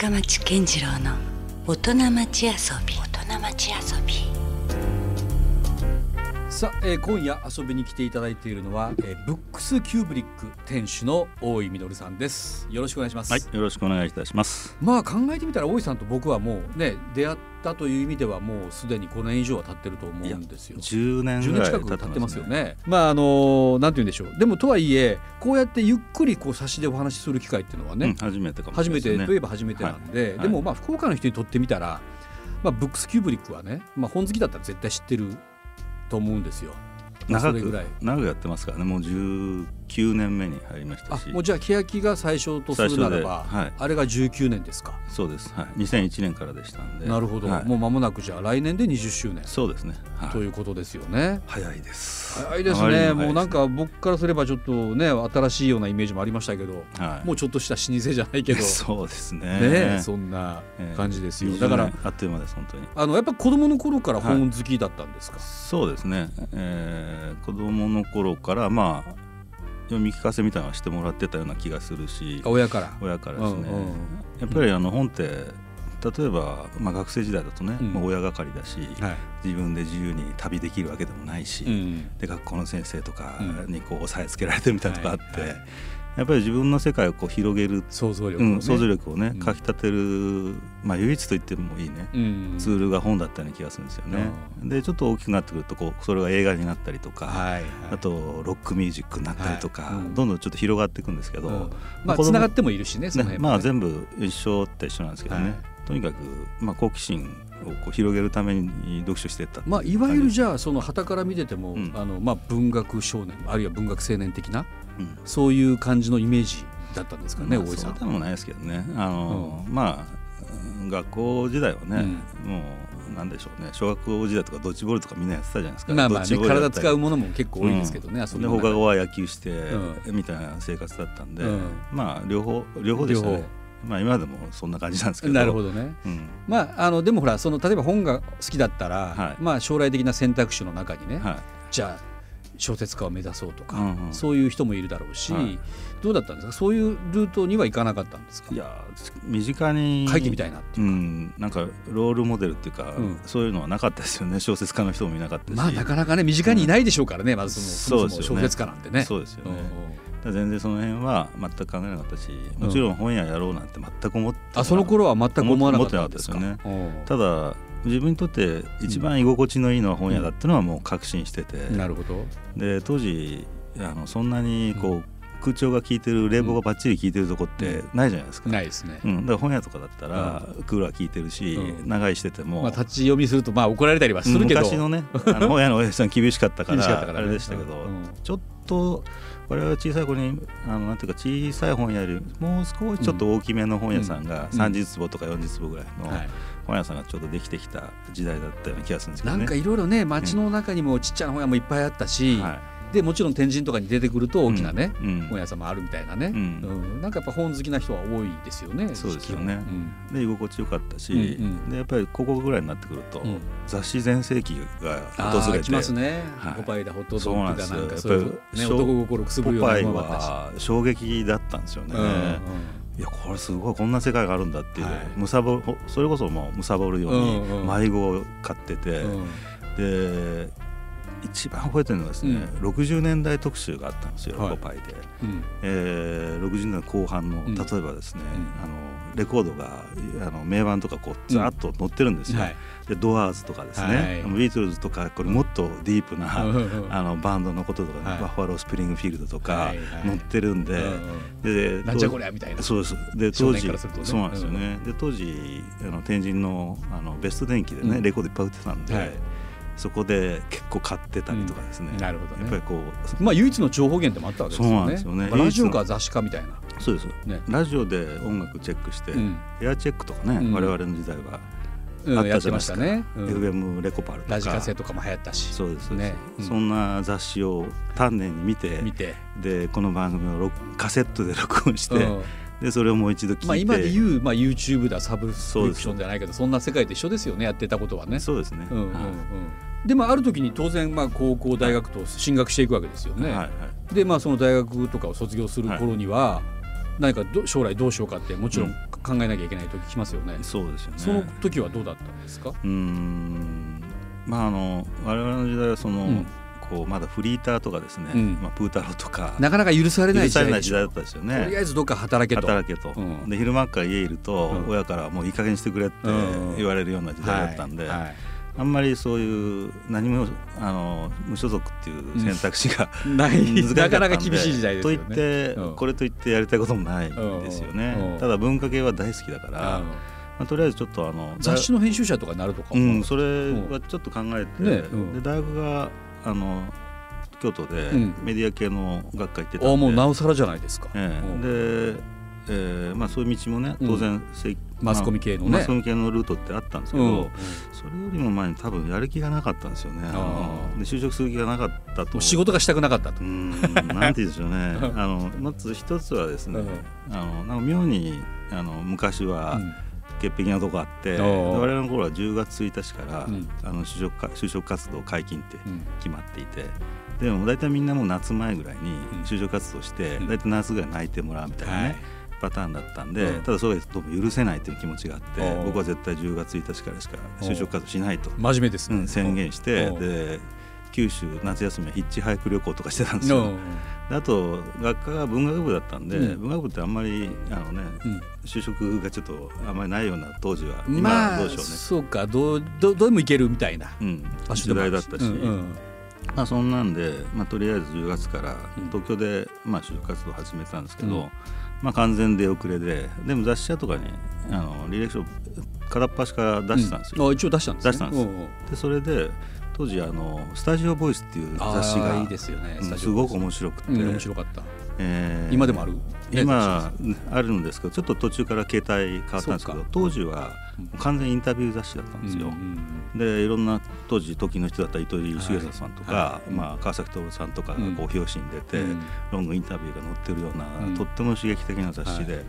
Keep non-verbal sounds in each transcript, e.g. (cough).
深町健次郎の大人町遊び。大人町遊び。さあ、えー今夜遊びに来ていただいているのは、えーブックスキューブリック店主の大井実さんです。よろしくお願いします、はい、よろしくお願いいたします。まあ考えてみたら大井さんと僕はもうね出会ったという意味ではもうすでに5年以上は経ってると思うんですよ10年10ぐらい年近く経ってますよね。ね。まああのなんて言うんでしょう。でもとはいえこうやってゆっくりこう差しでお話しする機会っていうのはね、うん、初めてかもし初めれないですね。てといえば初めてなんで、はいでもまあ福岡の人にとってみたら、まあブックスキューブリックはね、まあ本好きだったら絶対知ってると思うんですよ。まあ長くそれぐらい。長くやってますからね、もう19年目に入りましたし。あもうじゃあ欅が最初とするならば、はいあれが19年ですか。そうです。はい、2001年からでしたんで。なるほど、はいもう間もなくじゃあ来年で20周年そうですね。はいということですよね。早いです。早いですあまりにね。もうなんか僕からすればちょっとね新しいようなイメージもありましたけど、はい、もうちょっとした老舗じゃないけど。(laughs) そうですね。ねえそんな感じですよ、ええだから20年あっという間です本当に。あのやっぱ子供の頃から本好きだったんですか、そうですね。えー、子供の頃からまあ読み聞かせみたいなのはしてもらってたような気がするし。親から？親からですね、うんうん。やっぱりあの本って例えば、まあ、学生時代だとね、うん。まあ親係だし、はい、自分で自由に旅できるわけでもないし、うんで学校の先生とかうん。にこう押さえつけられてみたいなとかあって、はいはいやっぱり自分の世界をこう広げる、想像力をね、うん、想像力をねうん。かきたてる、まあ、唯一と言ってもいいね、うん。ツールが本だったような気がするんですよね。でちょっと大きくなってくるとこうそれが映画になったりとか、はいはい、あとロックミュージックになったりとか、はい。うん。どんどんちょっと広がっていくんですけど、うん。まあつながってもいるしねねね。まあ全部一緒って一緒なんですけどね、はい。とにかく、まあ、好奇心をこう広げるために読書していったまあいわゆるじゃ、ゃあその旗から見てても、うん。あのまあ文学少年あるいは文学青年的なうんそういう感じのイメージだったんですかね、まあ大井さん。そうでもないですけどね。あの、まあうん学校時代はね、もうなんでしょうね。小学校時代とかドッジボールとかみんなやってたじゃないですか。まあまあ体使うものも結構多いですけどね、で放課後は野球して、うみたいな生活だったんで、うん。まあ両方両方でしたね。まあ今でもそんな感じなんですけど。なるほどね。うん。まああのでもほらその例えば本が好きだったら、はい。まあ将来的な選択肢の中にね、はい。じゃあ小説家を目指そうとか、うんうん。そういう人もいるだろうし、はい。どうだったんですか？そういうルートには行かなかったんですか？いや身近に書いてみたいなっていううか、ん、なんかロールモデルっていうか、うん。そういうのはなかったですよね。小説家の人もいなかったし。まあなかなかね身近にいないでしょうからね、まずそもそも小説家なんてね。そうですよね、うん全然その辺は全く考えなかったしもちろん本屋やろうなんて全く思ってあその頃は全く思わなかったんですか？思ってうん。ただ自分にとって一番居心地のいいのは本屋だっていうのはもう確信してて、なるほど。で当時あのそんなにこう、空調が効いてる冷房がバッチリ効いてるとこってないじゃないですか、ないですね。うん、だから本屋とかだったらクーラー効いてるし、うん。長居してても、まあ立ち読みするとまあ怒られたりはするけど。昔のねあの本屋のおやじさん厳しかったか厳しかったからね。らあれでしたけど、うん。ちょっと我々小さい頃にあのなんていうか小さい本屋よりもう少しちょっと大きめの本屋さんがうん。30坪とか40坪ぐらいのはい本屋さんがちょっとできてきた時代だったような気がするんですけどね。なんかいろいろね街の中にもちっちゃな本屋もいっぱいあったし、はでもちろん天神とかに出てくると大きなね、いうん。本屋さんもあるみたいなね、うん。うん。なんかやっぱ本好きな人は多いですよね。そうですよね。基で居心地よかったし、うんうん。でやっぱりここぐらいになってくると、雑誌全盛期があ訪れて。ー来ますね、はい。ポパイだホットドッグだなんかそういう、ね、男心くすぶるようなものがあったし。は衝撃だったんですよね。うんうんいやこれすごいこんな世界があるんだっていう、はい。むさぼそれこそもうむさぼるようにうんうん。毎号買ってて、うん。で一番覚えてるのはですね、60年代特集があったんですよ、はい。ポパイで、うん。えー、60年代後半のうん。例えばですね、うん。あのレコードがあの名盤とかこうザーッと載ってるんですよ、はい。でドアーズとかですね、はい。ビートルズとかこれもっとディープな、うん。うん。あのバンドのこととかね、はい。バッファロー・スプリングフィールドとか載ってるんで、うんでなんじゃこりゃみたいな。そうですで少当時ねそうなんですよね、で当時あの天神のあのベスト電機でね、うん。レコードいっぱい売ってたんで、はいそこで結構買ってたりとかですね、うん。なるほどね。やっぱりこうまあ唯一の情報源でもあったわけですよね。そうなんですよね。まあラジオか雑誌かみたいな、そうです。ね。ラジオで音楽チェックして、うん。エアチェックとかね、うん。我々の時代はうんあったやってましじゃないですか、たね、うん。FM レコパルとか。ラジカセとかも流行ったし。そうですね。うん。そんな雑誌を丹念に見て見て、でこの番組を録カセットで録音して、うん。でそれをもう一度聞いて、まあ、今で言う、まあ、YouTube だサブスクリプションじゃないけどそんな世界と一緒ですよね。やってたことはね。そうですね、うんうんうん。はいでまあある時に当然まあ高校大学と進学していくわけですよね。はいはい。でまあその大学とかを卒業する頃には、何かど将来どうしようかってもちろん考えなきゃいけない時きますよね、そうですよね。その時はどうだったんですか？うーん。まああの我々の時代はその、うん。こうまだフリーターとかですね、うん。まあ、プータローとか。なかなか許されない時代だったですよとねりあえずどっか働けと。働けと、うん。で昼間から家いると、うん。親からもういい加減にしてくれってうん。言われるような時代だったんで、はい。はいあんまりそういう何もあの無所属っていう選択肢が、(laughs) ない。(laughs) 難しかったんで。なかなか厳しい時代ですよね。と言って、うん。これといってやりたいこともないんですよね、うんただ文化系は大好きだから、まあ、とりあえずちょっとあの雑誌の編集者とかになるとかうもん、それはちょっと考えて、ねうん。で大学があの京都でうん。メディア系の学科行ってたんで、あもうなおさらじゃないですか。えうん。えで、えーまあ、そういう道もね当然、せいマスコミ系のね。マスコミ系のルートってあったんですけど、うん。それよりも前に多分やる気がなかったんですよね。で就職する気がなかったと。仕事がしたくなかったと。う。ん。なんて言うんでしょうね。(laughs) あのまず一つはですね、うん。あのなんか妙にあの昔は潔癖なとこあって、我々の頃は10月1日から、うん。あの就職か就職活動解禁ってうん決まっていてでも大体みんなもう夏前ぐらいにうん。就職活動して、うん。大体夏ぐらい泣いてもらうみたいなね、はいパターンだったんで、うん。ただそれがどうも許せないという気持ちがあって僕は絶対10月1日からしか就職活動しないと、真面目ですね。うん宣言してうんで九州夏休みはヒッチハイク旅行とかしてたんですよ。あと学科が文学部だったんで、うん。文学部ってあんまりあのねうん。就職がちょっとあんまりないような当時は今まあはどうでしょうね。そうかどうどうどうでもいけるみたいなうん、時代だったし、うんうん。まあ、そんなんで、まあ、とりあえず10月からうん。東京で、まあ、就職活動を始めたんですけど、うんまあ、完全出遅れででも雑誌社とかにあの履歴書片っ端から出したんですよ。うんあ一応出したんですね。出したんですでそれで当時あのスタジオボイスっていう雑誌がいいですよね。うんすごく面白くて、うん面白かった。えー今でもある？今あるんですけどちょっと途中から携帯変わったんですけど当時は完全インタビュー雑誌だったんですよ。うんうんでいろんな当時時の人だった糸井重里さんとか、はい。まあ、川崎徹さんとかが表紙に出て、うん。ロングインタビューが載ってるような、うん。とっても刺激的な雑誌で、はい。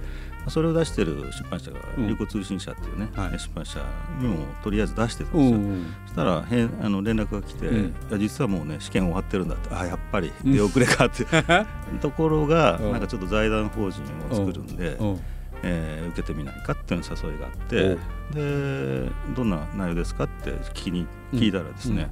それを出してる出版社がうん。流行通信社っていうね、はい。出版社にもとりあえず出してたんうですよ。んそしたらへんあの連絡が来て、うん。いや実はもうね試験終わってるんだってあやっぱり出遅れかって、(laughs) ところが、うん。なんかちょっと財団法人を作るんで、うんえー受けてみないかっていうの誘いがあってでどんな内容ですかって聞きに聞いたらですね、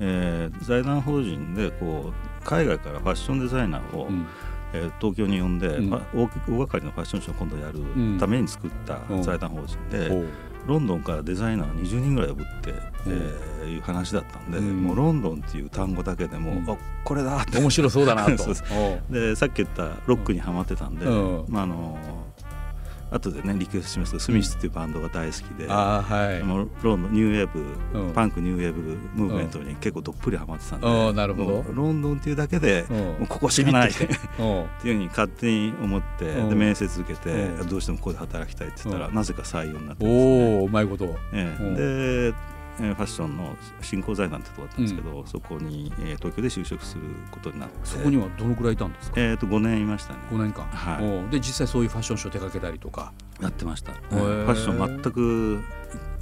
えー財団法人でこう海外からファッションデザイナーを、うん。えー東京に呼んで、うん。ファ大大掛かりのファッションショーを今度やるために作ったうん。財団法人で、ロンドンからデザイナー20人ぐらい呼ぶって、う。んえーいう話だったんで、うん。もうロンドンっていう単語だけでも、うん。あこれだって。面白そうだなと。(laughs) でさっき言ったロックにはまってたんで、うん。まああの後でねリクエストしますけど、スミスっていうバンドが大好きで。はい。もうロンドンニューウェーブ、うん。パンクニューウェーブムーブメントに結構どっぷりハマってたんで、あーなるほど。ロンドンっていうだけで、うん。もうここしかないっていうふうに勝手に思って、うん。で面接受けて、うん。どうしてもここで働きたいって言ったら、うん。なぜか採用になってですね。おおうまいこと。ええ。うん。で、えーファッションの新興財団ってとこだったんですけど、そこに、えー東京で就職することになってそこにはどのくらいいたんですか？えー、と5年いましたね5年間。はいで実際そういうファッションショー手掛けたりとか。やってました、へフーァッション全く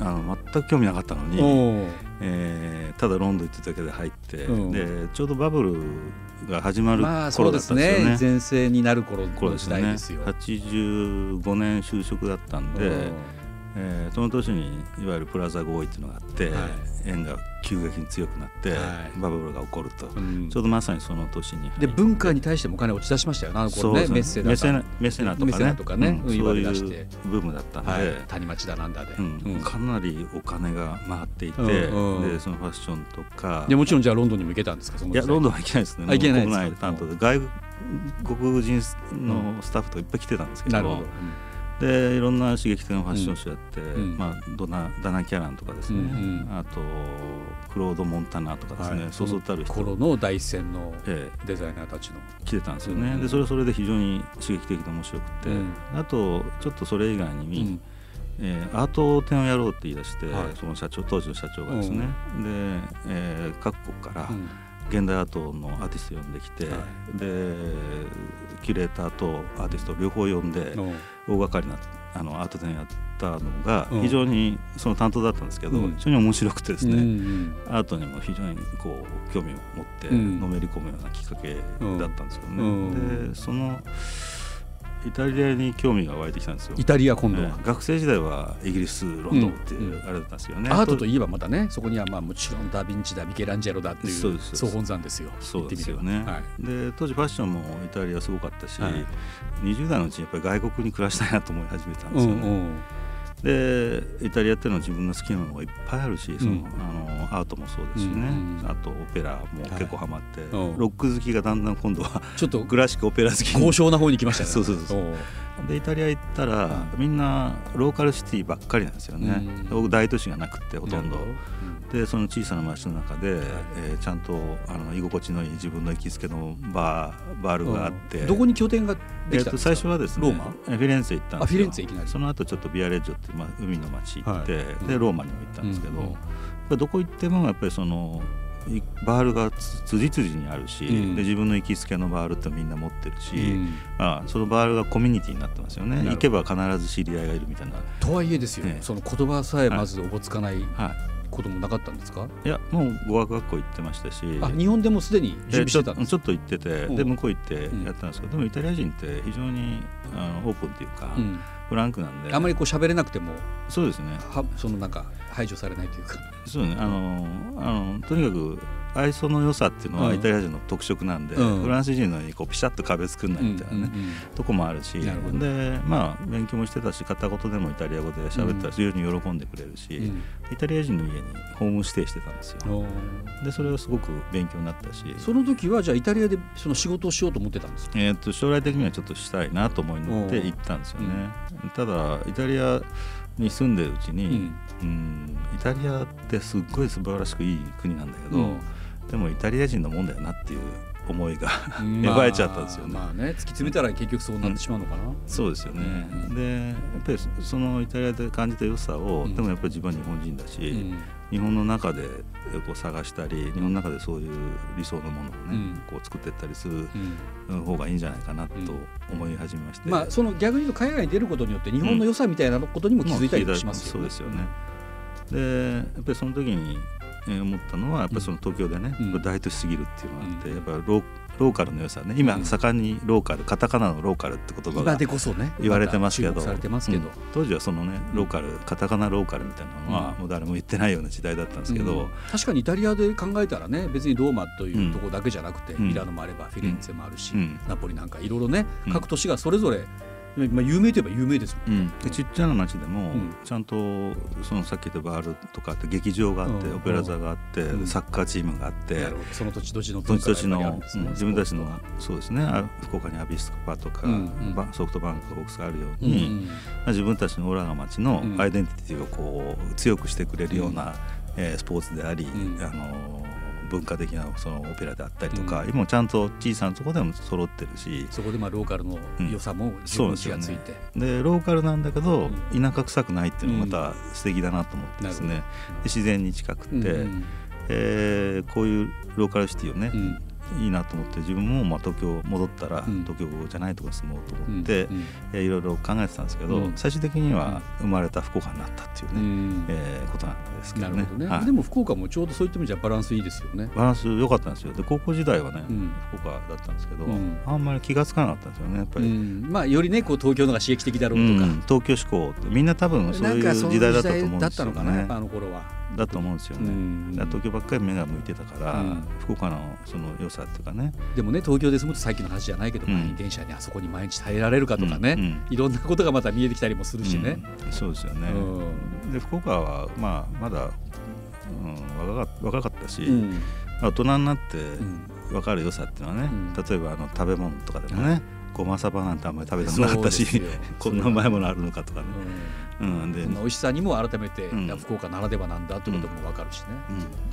あの全く興味なかったのに、えーただロンドン行ってただけで入って、うんでちょうどバブルが始まる頃だったんすですよね。ね。全盛になる頃の時頃ですよね代ですよ。85年就職だったんで、えーその年にいわゆるプラザ合意っていうのがあって、はい。円が急激に強くなって、はい。バブルが起こると、うん。ちょうどまさにその年にで文化に対してもお金を落ち出しましたよね。あの頃ねそうメッセメセナメセナとかね。とかね。うん。そういうブームだったんで、はい、谷町だなんだで、うん。うん。かなりお金が回っていて、でそのファッションとか。でもちろんじゃあロンドンにも行けたんですかいやロンドンンは行けないですね。あ行けない国内担当で。外国人のスタッフとかいっぱい来てたんですけど,、なるほど、でいろんな刺激的なファッションショーやって、ん。まあ、ドナダナ・キャランとかですね、うんうん。あとクロード・モンタナとかですね、はい。そうそうたる人。頃の第一線のえデザイナーたちの、え来てたんですよね、うん。でそれはそれで非常に刺激的で面白くて、うん。あとちょっとそれ以外うに、ん。えーアート展をやろうって言い出して、はい。その社長当時の社長がですね、で、えー各国からうん現代アートのアーティスト呼んできて、はでキュレーターとアーティスト両方呼んでの大掛かりなあのアート展やったのがう。ん非常にその担当だったんですけど、うん。非常に面白くてですね、うんアートにも非常にこう興味を持ってうん。のめり込むようなきっかけだったんですけどね、う。んでその、イタリアに興味が湧いてきたんですよ。イタリア今度は、えー学生時代はイギリスロンドンってあれだったんですよね、アートといえばまたねそこにはまあもちろんダ・ヴィンチだミケランジェロだっていうそうです総本山ですよ。そうですよね。は。い。で当時ファッションもイタリアすごかったし、はい。20代のうちにやっぱり外国に暮らしたいなと思い始めたんでうすよね、んうんでイタリアっていうのは自分の好きなものがいっぱいあるしその、うんあのアートもそうですしね、うんうんあとオペラも結構ハマって、うんロック好きがだんだん今度はちょっとクラシックオペラ好きに。高尚な方に来ましたね。(laughs) そうそうそうでイタリア行ったら、みんなローカルシティばっかりなんですよね、うん。僕大都市がなくってほとんど。でその小さな町の中で、えーちゃんとあの居心地のいい自分の行きつけのバーバールがあって、うん。どこに拠点がえーとできたんですか？最初はですねローマ？えフィレンツェ行ったんですフィレンツェいきなり。その後ちょっとビアレッジョってまあ、海の町行って、はい。でローマにも行ったんですけど、どこ行ってもやっぱりそのいバールがつ辻々にあるし、うん。で自分の行きつけのバールってみんな持ってるし、うん。まあ、そのバールがコミュニティになってますよね。行けば必ず知り合いがいるみたいな、とはいえですよ、え。えその言葉さえまずおぼつかないはこともなかったんですか、い、いやもう語学学校行ってましたし。あ日本でもすでに準備してたんですえーちょっと行ってて、う。んで向こう行ってうん。やったんですけど、でもイタリア人って非常にあのオープンっていうか、うん。フランクなんで。あまりこう喋れなくてもそうですね。はそのなんか排除されないというか。そうね。あのあのとにかく愛想の良さっていうのうん。はイタリア人の特色なんで、うん。フランス人のようにこうピシャッと壁作んないみたいなね、うんうんうんとこもあるしでまあ勉強もしてたし片言でもイタリア語で喋ったら非常に喜んでくれるし、うん。イタリア人の家にホームステイしてたんですよ。でそれはすごく勉強になったし。その時はじゃあイタリアでその仕事をしようと思ってたんですか？えー、と将来的にはちょっとしたいなと思って行ったんですよね、ただイタリアに住んでるうちに、うん、イタリアってすっごい素晴らしくいい国なんだけど、うん。でもイタリア人のもんだよなっていう思いがうん。(laughs) 芽生えちゃったんですよね。まあね突き詰めたら結局そうなってしまうのかな、そうですよね、うん。でやっぱりそのイタリアで感じた良さを、うん。でもやっぱり自分は日本人だし、うん日本の中でこう探したり日本の中でそういう理想のものをね、うん。こう作っていったりするうん。方がいいんじゃないかなと思い始めまして、まあその逆に言うと海外に出ることによって日本の良さみたいなことにも気づいたりもしますよそうですよね。でやっぱりその時にえー思ったのはやっぱりその東京でね、うん。大都市すぎるっていうのがあって、うん。やっぱりローローカルの良さね。今うん。盛んにローカルカタカナのローカルって言葉が今でこそね。言われてますけど。当時はそのねローカルカタカナローカルみたいなのはうん。もう誰も言ってないような時代だったんですけど、うん。確かにイタリアで考えたらね別にローマというところだけじゃなくて、うん。ミラノもあればフィレンツェもあるし、うん。ナポリなんかいろいろねうん。各都市がそれぞれ、まあ、有名といえば有名ですもん。うん。でちっちゃな町でもうん。ちゃんとそのさっき言ったバールとかって劇場があって、うん。オペラ座があって、うん。サッカーチームがあって、その土地土地の土地文化がやっぱりあるの自分たちのそうですね。あ福岡にアビスパとか、ソフトバンクホークスがあるようとかに、自分たちのオラが町のうん。アイデンティティをこう強くしてくれるような、えースポーツであり、うん。あのー文化的なそのオペラであったりとか、うん。今もちゃんと小さなところでも揃ってるしそこでまあローカルの良さも気がついて、でローカルなんだけど、田舎臭くないっていうのがまた素敵だなと思ってですね、なるで自然に近くて、うん。えーこういうローカルシティをね、うんいいなと思って自分もまあ東京戻ったらうん。東京じゃないところに住もうとうん思って、ういろいろ考えてたんですけど、うん。最終的には生まれた福岡になったっていううね、ん。えーことなんですけどね。ね、はい。でも福岡もちょうどそういった意味じゃバランスいいですよね。バランス良かったんですよ。で高校時代はね、うん。福岡だったんですけど、うん。あんまり気が付かなかったんですよねやっぱり、うん。まあよりねこう東京の方が刺激的だろううとか、ん。東京志向ってみんな多分そういう時代だったと思うんだっですよたのかなやっねぱあの頃は。だと思うんですよね、東京ばっかり目が向いてたから、うん。福岡のその良さっていうかね。でもね東京で住むとさっきの話じゃないけど、うん。電車にあそこに毎日耐えられるかとかね、うんうんいろんなことがまた見えてきたりもするしね。うんそうですよね、うん。で福岡はまあまだ、うん、若かったし、うん。大人になってうん。分かる良さっていうのはね、うん。例えばあの食べ物とかでもね、はごまさばなんてあんまり食べたことなかったし (laughs) こんなうまいものあるのかとかね、うん。うんで美味しさにも改めて、うん。福岡ならではなんだということも分かるしね。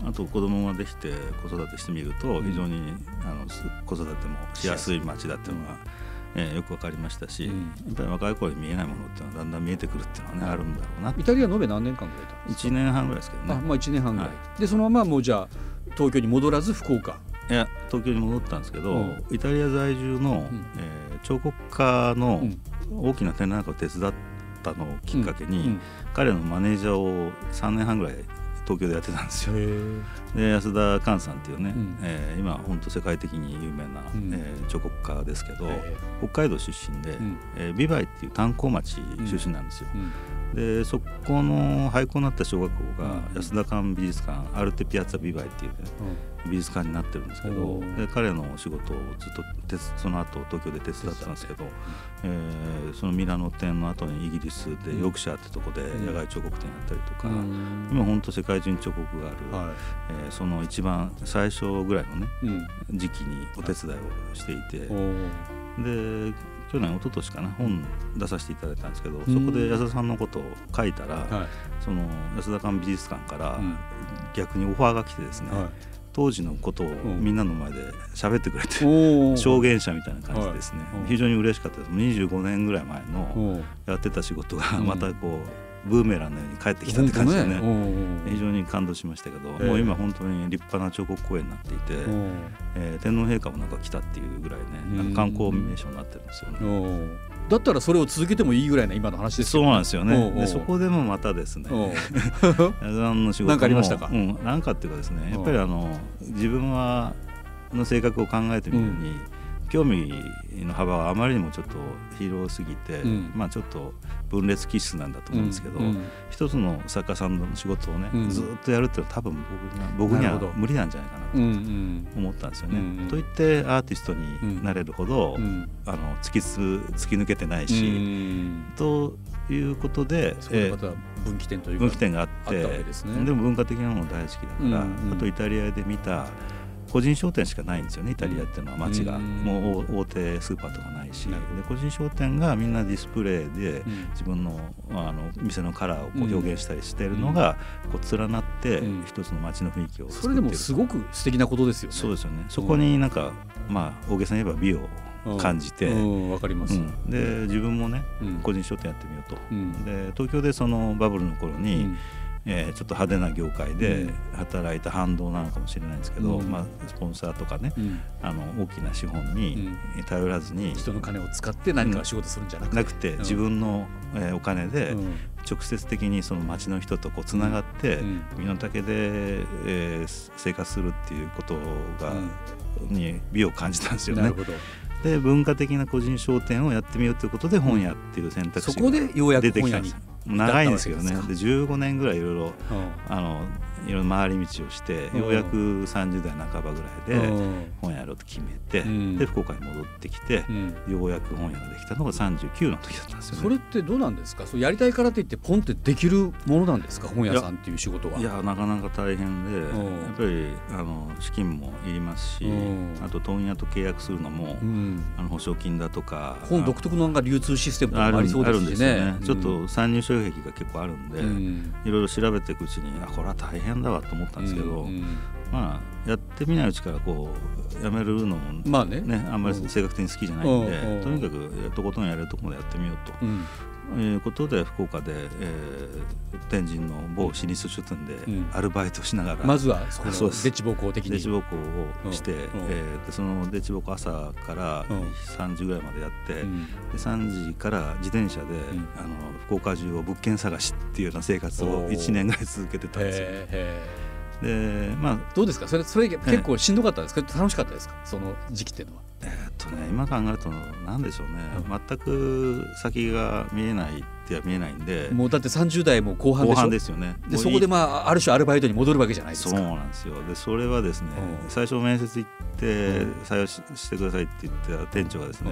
うん。あと子供ができて子育てしてみるとうん。非常に、あのす子育てもしやすい街だっていうのが、えーよく分かりましたし、うん。やっぱり若い頃に見えないものっていうのはだんだん。見えてくるっていうのはねあるんだろうなイタリア延べ何年間ぐらいいたんですか？1年半ぐらいですけどね。あまあ1年半ぐらい、はでそのままもうじゃあ東京に戻らず福岡？いや東京に戻ったんですけど、うん。イタリア在住の、ん。えー彫刻家のうん。大きな展覧会を手伝ったのをきっかけに、うん彼のマネージャーを3年半ぐらい東京でやってたんですよ。へで安田寛さんっていうね、うん。えー今本当世界的に有名な、うん。えー彫刻家ですけど、え。北海道出身で、うん。えー美唄っていう炭鉱町出身なんですよ。うん。でそこの廃校になった小学校がうん。安田館美術館アルテ・ピアッツァ・ビバイっていう、ね、美術館になってるんですけどで彼の仕事をずっとその後東京で手伝ってたんですけど、えーそのミラノ店の後にイギリスでヨークシャーってとこでうん。野外彫刻展やったりとか、うん。今本当世界中に彫刻がある、はえーその一番最初ぐらいのねいうん。時期にお手伝いをしていて、で去年一昨年かな本出させていただいたんですけど、ん。そこで安田さんのことを書いたら、はい。その安田館美術館からうん。逆にオファーが来てですね、は当時のことをん。みんなの前で喋ってくれて、証言者みたいな感じでですね、非常に嬉しかったです。25年ぐらい前のやってた仕事がうん。またこうブーメランのように帰ってきたって感じでね。非常に感動しましたけど、ええ。もう今本当に立派な彫刻公園になっていて、えー天皇陛下もなんか来たっていうぐらいね観光名所になってるんですよね。だったらそれを続けてもいいぐらいな今の話ですそうよなんですよね。でそこでもまたですねおー安田さんの仕事も。なんかありましたか？うん、なんかっていうかですねやっぱりあの自分はの性格を考えてみるに、興味の幅はあまりにもちょっと広すぎて、うん。まあちょっと分裂気質なんだと思うんですけど、うん一つの作家さんの仕事をね、うん。ずっとやるっていうのは多分僕に僕には無理なんじゃないかなとうんうん。思ったんですよね。うんといってアーティストになれるほど、うん。あの突きつ突き抜けてないし、うんということで、そこでまた分岐点というか分岐点があっあてですね。でも文化的なもの大好きだから、うんうん。あとイタリアで見た個人商店しかないんですよねイタリアっていうのは街が、うん。もう大大手スーパーとかないし。で個人商店がみんなディスプレイでうん。自分のあの店のカラーをこううん。表現したりしてるのがこう連なってうん。一つの街の雰囲気を作っているそれでもすごく素敵なことですよね。そうですよね。そこになんか、まあ大げさに言えば美を感じて、ううん。んわかります。で自分もねうん。個人商店やってみようと。うん。で東京でそのバブルの頃に、うんえーちょっと派手な業界でうん。働いた反動なのかもしれないんですけど、うん。まあ、スポンサーとかねうん。あの大きな資本に頼らずに、人の金を使って何か仕事するんじゃなくて。なくて自分の、えーお金でうん。直接的にその町の人とこうつながって、うん。身の丈で、えー生活するっていうことが、に美を感じたんですよね。なる。ほど。で文化的な個人商店をやってみようということで本屋っていう選択肢が出てきたんですよ長いんですけどね。で15年ぐらいいろいろうあのいろいろ回り道をしてうん。ようやく30代半ばぐらいでん。本やろうと決めて、うん。で福岡に戻ってきてう、ん。ようやく本屋ができたのが39の時だったんですよね。それってどうなんですか？そうやりたいからといってポンってできるものなんですか？本屋さんっていう仕事は。いやなかなか大変で、ん。やっぱりあの資金もいりますし、うん。あと問屋と契約するのも、うん。あの保証金だとか本独特のなんか流通システムとかあるもありそうあるんですしね。ですよね、ちょっうんと参入障壁が結構あるんで、うん。いろいろ調べていくうちにあこれは大変だわと思ったんですけど、うんまあやってみないうちからこうやめるのもまあね。ね、あんまりうん。性格的に好きじゃないんで、うんうんとにかくとことんやれるところまでやってみようと。うんいうことで福岡で、えー天神の某老舗書店でうん。アルバイトしながら、まずはそのデッチ暴行的に。デチボコをして、うん。えーでそのデチボコ朝からうん。3時ぐらいまでやって、うん。で3時から自転車で、ん。あの福岡中を物件探しっていうような生活をおー。1年ぐらい続けてたんですよ。でまあどうですか？それそれ結構しんどかったですか？楽しかったですか？その時期っていうのは。えーっとね今考えると何でしょうね、全く先が見えないっては見えないんで。もうだって30代も後半後半ですよね。でそこでままあある種アルバイトに戻るわけじゃないですそうかなんですよ。でそれはですねうん。最初面接行ってうん採用ししてくださいって言った店長がですね、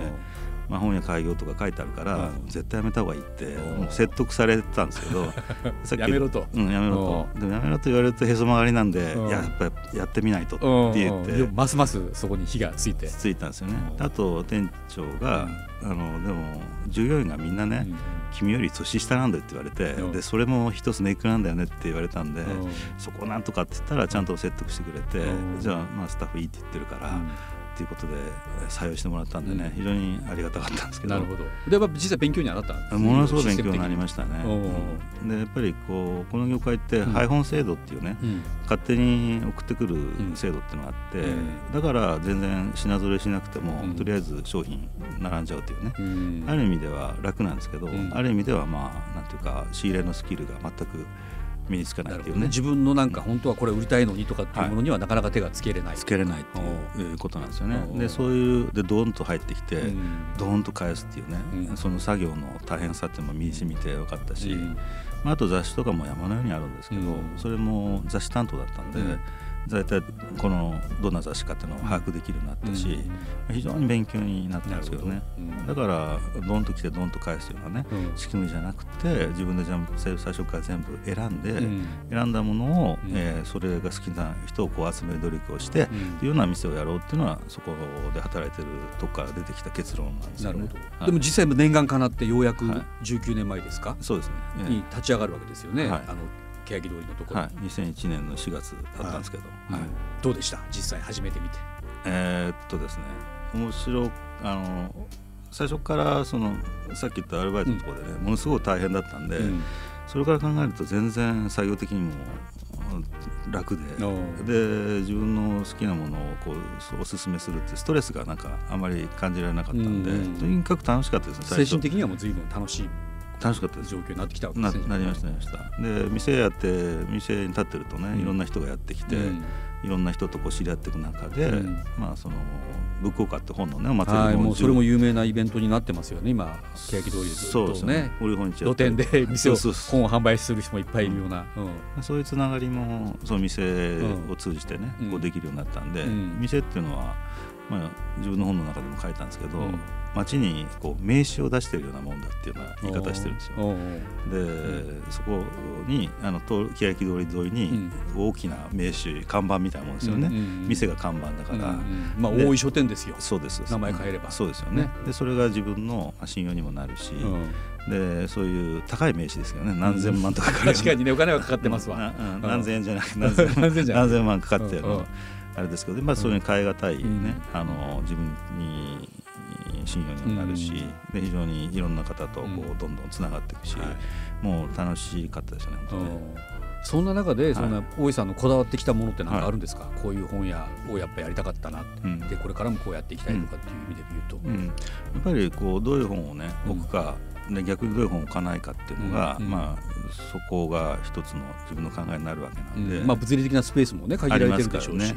まあ、本屋開業とか書いてあるから、うん絶対やめた方がいいってうんもう説得されてたんですけど (laughs) さっきやめろと。うん、やめろと。でもやめろと言われるとへそ曲がりなんで、うん。いややっぱりやってみないとってうん。言って、ますますそこに火がついて。ついたんですよね。うん。あと店長が、あのでも従業員がみんなね、君より年下なんだよって言われて、うん。でそれも一つネックなんだよねって言われたんで、うん。そこをなんとかって言ったらちゃんと説得してくれて、うん。じゃあまあスタッフいいって言ってるから、うんっていうことで採用してもらったんでね、うん。非常にありがたかったんですけど。なるほど。でやっぱ実際勉強にはなったものすごい勉強になりましたね。うん。でやっぱりこうこの業界ってうん。配本制度っていうね、うん。勝手に送ってくる制度っていうのがあって、うん。だから全然品揃えしなくても、うん。とりあえず商品並んじゃうっていうね、うん。ある意味では楽なんですけど、うん。ある意味ではまあなんていうか仕入れのスキルが全く身につかないっていうね。自分のなんか本当はこれ売りたいのにとかっていうものにはなかなか手がつけれない、つけれないっていう。ことなんですよね。でそういうでドーンと入ってきて、うん、ドーンと返すっていうね、うん、その作業の大変さっていうのも身にしみて分かったし、うん、まあ、あと雑誌とかも山のようにあるんですけど、それも雑誌担当だったんで。大体このどんな雑誌かっていうのを把握できるようになったし、うん、非常に勉強になったんですけどね、うん、だからドンと来てドンと返すようなね、うん、仕組みじゃなくて自分で最初から全部選んで、選んだものを、えー、それが好きな人をこう集める努力をして、っていうような店をやろうっていうのはそこで働いてるとこから出てきた結論なんですよね。はい、でも実際念願かなってようやく19年前ですか、はい、そうですね、に立ち上がるわけですよね。はい、あの欅通りのところ、はい、2001年の4月だったんですけど、はい、どうでした？実際始めてみて。えー、っとですね。面白あの最初からそのさっき言ったアルバイトのところでね、うん、ものすごく大変だったんで、うん、それから考えると全然作業的にも楽でで自分の好きなものをこうおすすめするってストレスがなんかあまり感じられなかったんで、うん、とにかく楽しかったですね精神的にはもう随分楽しい楽しかったです状況になってきたわけですね。なりましたなりました。で店やって店に立ってるとね、うん、いろんな人がやってきて、うん、いろんな人とこう知り合っていく中で、うん、まあそのブックオカって本のねお祭りも,、もうそれも有名なイベントになってますよね今欅通りでずっとね。そうね露店で店を本を販売する人もいっぱいいるような、そういうつながりもその店を通じてね、こうできるようになったんで、店っていうのはまあ、自分の本の中でも書いたんですけど、うん、街にこう名刺を出してるようなもんだっていうような言い方してるんですよ。で、うん、そこにあの欅通り沿いに大きな名刺看板みたいなもんですよね、うんうんうん、店が看板だから、うんうん、まあ大井書店ですよ。そうです名前変えれば。そうですよね、ね、でそれが自分の信用にもなるし、でそういう高い名刺ですけどね。何千万とかかかる、確かにねお金はかかってますわ、何千円じゃなくて何千万。かかってる、あれですけど、まあ、そういう変え難いね、うん、あの自分に信用にもなるし、で非常にいろんな方とこうどんどんつながっていくし、もう楽しかったですね本当ね。そんな中でそんな大井さんのこだわってきたものって何かあるんですか、はい、こういう本屋をやっぱりやりたかったなって、うん、でこれからもこうやっていきたいとかっていう意味で言うと、うん。うん、やっぱりこうどういう本をね置くか、で逆にどういう本を置かないかっていうのが、まあそこが一つの自分の考えになるわけなんで、まあ、物理的なスペースもね限られてるでしょうし、ね。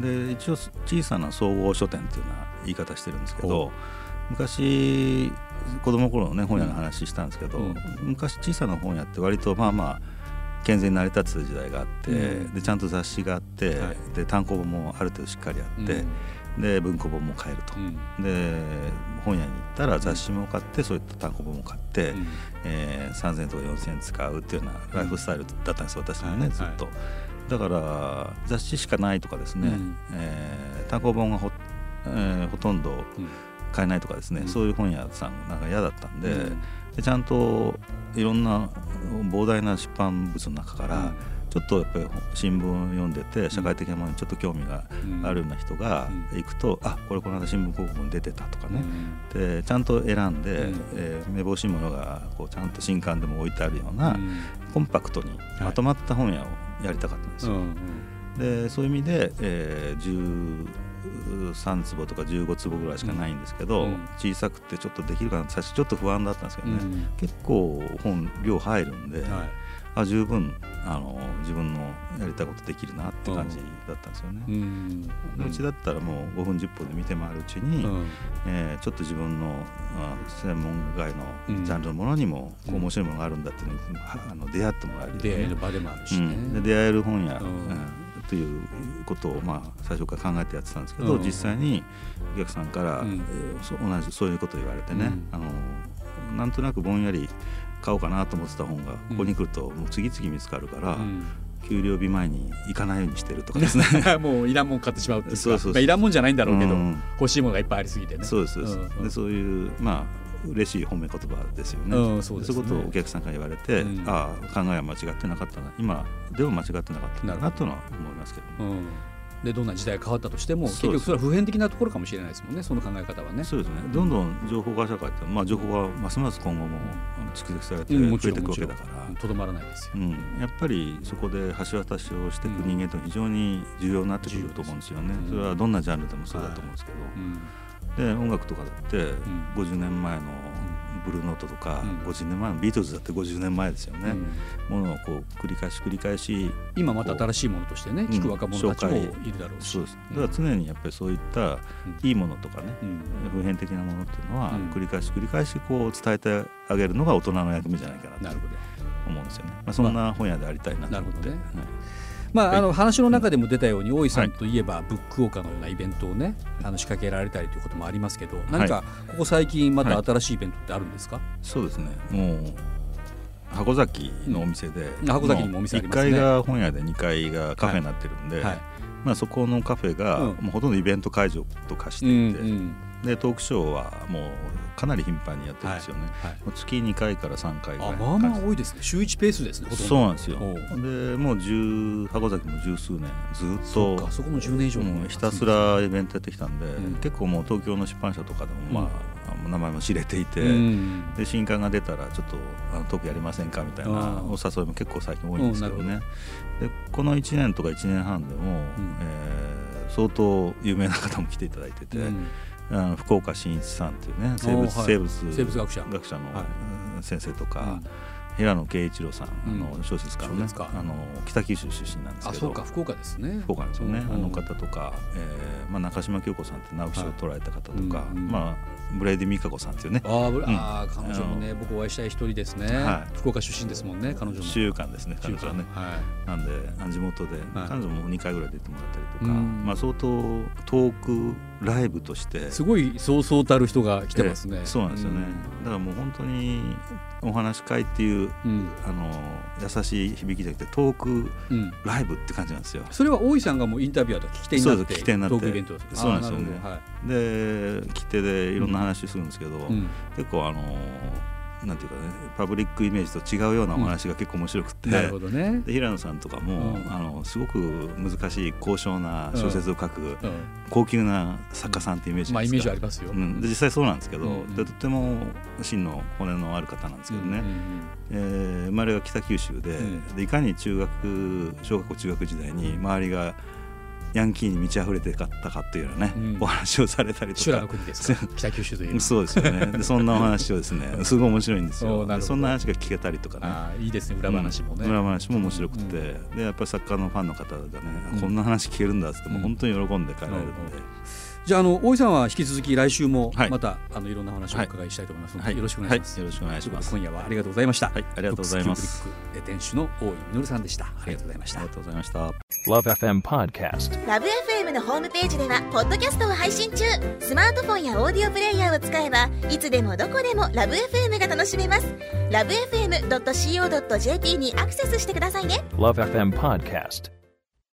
で一応小さな総合書店っていうような言い方してるんですけど昔子供の頃のね本屋の話したんですけど、昔小さな本屋って割とまあまあ健全に成り立つ時代があって、でちゃんと雑誌があって、はい、で単行本もある程度しっかりあって、で文庫本も買えると、で本屋に行ったら雑誌も買って、そういった単行本も買って、うん、えー、3,000とか4,000使うっていうようなライフスタイルだったんです私もね、ずっと。だから雑誌しかないとかですね、うん、えー、単行本がほ,、えー、ほとんど買えないとかですね、うん、そういう本屋さんなんか嫌だったんでうん、でちゃんといろんな膨大な出版物の中から、ちょっとやっぱり新聞を読んでて社会的なものにちょっと興味があるような人が行くと、うん、あこれこの間新聞広告に出てたとかね、うん、でちゃんと選んで、うん、えー、目ぼしいものがこうちゃんと新刊でも置いてあるような、コンパクトにまとまった本屋をやりたかったんですよ。でそういう意味で、えー、13坪とか15坪ぐらいしかないんですけど、うん、小さくてちょっとできるかな最初ちょっと不安だったんですけどね、うん、結構本量入るんで、はい、あ十分あの自分のやりたいことできるなって感じだったんですよね。うん、うちだったらもう5分10分で見て回るうちに、うん、えー、ちょっと自分の専門外のジャンルのものにもこう面白いものがあるんだっていうのに、あの出会ってもらえる、ね、出会える場でもあるし、ね、で出会える本や、うん。ということをまあ最初から考えてやってたんですけど、実際にお客さんから、うん、えー、同じそういうことを言われてね、あのなんとなくぼんやり買おうかなと思ってた本がここに来るともう次々見つかるから、給料日前に行かないようにしてるとかですね。(laughs) もういらんもん買ってしまうっていうそうそうまあ、いらんもんじゃないんだろうけど、うん、欲しいものがいっぱいありすぎてね。そうですそうです、うん、でそういうまあ嬉しい褒め言葉ですよね、うん、そう、ね、いうことをお客さんから言われて、うん、ああ考えは間違ってなかったな。今でも間違ってなかったなとは思いますけど、ね、でどんな時代変わったとしても結局それは普遍的なところかもしれないですもんねその考え方はね。そうですね。どんどん情報化社会って、まあ、情報はますます今後も蓄積されて増えていくわけだから。とどまらないですよ、うん、やっぱりそこで橋渡しをしていく人間と非常に重要になってくると思うんですよね。それはどんなジャンルでもそうだと思うんですけど。はいで音楽とかだって50年前のブルーノートとか、うん、50年前のビートルズだって50年前ですよね、うん、ものをこう繰り返し繰り返し。今また新しいものとしてね聞く若者たちもいるだろうし、そうです。だから常にやっぱりそういったいいものとかね、普遍的なものっていうのは繰り返し繰り返しこう伝えてあげるのが大人の役目じゃないかなと思うんですよね、まあ、そんな本屋でありたいなと思って。まあまあ、あの話の中でも出たように大井さんといえばブックオーカーのようなイベントをねあの仕掛けられたりということもありますけど何かここ最近また新しいイベントってあるんですか、そうですね。もう箱崎のお店で、うん、箱崎にもお店ありますね。1階が本屋で2階がカフェになってるんで、はい。はい、まあ、そこのカフェが、もうほとんどイベント会場と化していて、うんうんでトークショーはもうかなり頻繁にやってるんですよね、はいはい、月2回から3回ぐらい。まあまあ多いですね。週1ペースですねそうなんですよ。でもう十箱崎も十数年ずっとそこも10年以上もひたすらイベントやってきたんで、うん、結構もう東京の出版社とかでもまあ、うん、名前も知れていて、うん、で新刊が出たらちょっとあのトークやりませんかみたいなお誘いも結構最近多いんですけどね。でこの1年とか1年半でも、うん、えー、相当有名な方も来ていただいてて、あの福岡伸一さんっていうね生物,、生物生物学者。学者の先生とか、平野啓一郎さん、あの小説家の,、ね、あの北九州出身なんですけど。そうか福岡ですね。福岡ですよね、あの方とか、えーまあ、中島京子さんって直木賞を取られた方とか、まあブレイディ・ミカコさんっていうね。あ、うん、あ彼女もね僕お会いしたい一人ですね、はい、福岡出身ですもんね彼女も。週間ですね彼女はね、はい、なんで地元で、はい、彼女も2回ぐらい出てもらったりとか、まあ、相当トークライブとしてすごいそうそうたる人が来てますね、そうなんですよね、だからもう本当にお話し会っていう、うん、あの優しい響きじゃなくてトークライブって感じなんですよ、それは大井さんがもうインタビュアーと聞き手になって聞き手になって。トークイベントそうなんですよね、はい、で聞き手でいろんな話するんですけど、うん、結構あのなんていうかねパブリックイメージと違うようなお話が結構面白くて、うん、なるほどね、で平野さんとかも、うん、あのすごく難しい高尚な小説を書く、高級な作家さんってイメージまあイメージありますよ、うん、で実際そうなんですけど、でとても芯の骨のある方なんですけどね、うんえー、生まれが北九州で,、でいかに中学小学校中学時代に周りがヤンキーに満ち溢れてかったかっていうようなね、うん、お話をされたりとか。(laughs) 北九州というそうですよね。でそんなお話をですね (laughs) すごい面白いんですよ。そんな話が聞けたりとかね。あいいですね裏話もね、うん、裏話も面白くて、うん、でやっぱり作家のファンの方がね、こんな話聞けるんだっつっても本当に喜んで帰られるので。じゃああの大井さんは引き続き来週もまた、はい、あのいろんな話をお伺いしたいと思いますので、はい、よろしくお願いします、はい、よろしくお願いします。今夜はありがとうございました。はい。ありがとうございます。店主の大井実さんでした。ありがとうございました。ありがとうございました。LoveFM Podcast LoveFM のホームページではポッドキャストを配信中。スマートフォンやオーディオプレイヤーを使えばいつでもどこでも LoveFM が楽しめます。LoveFM.co.jp にアクセスしてくださいね。LoveFM Podcast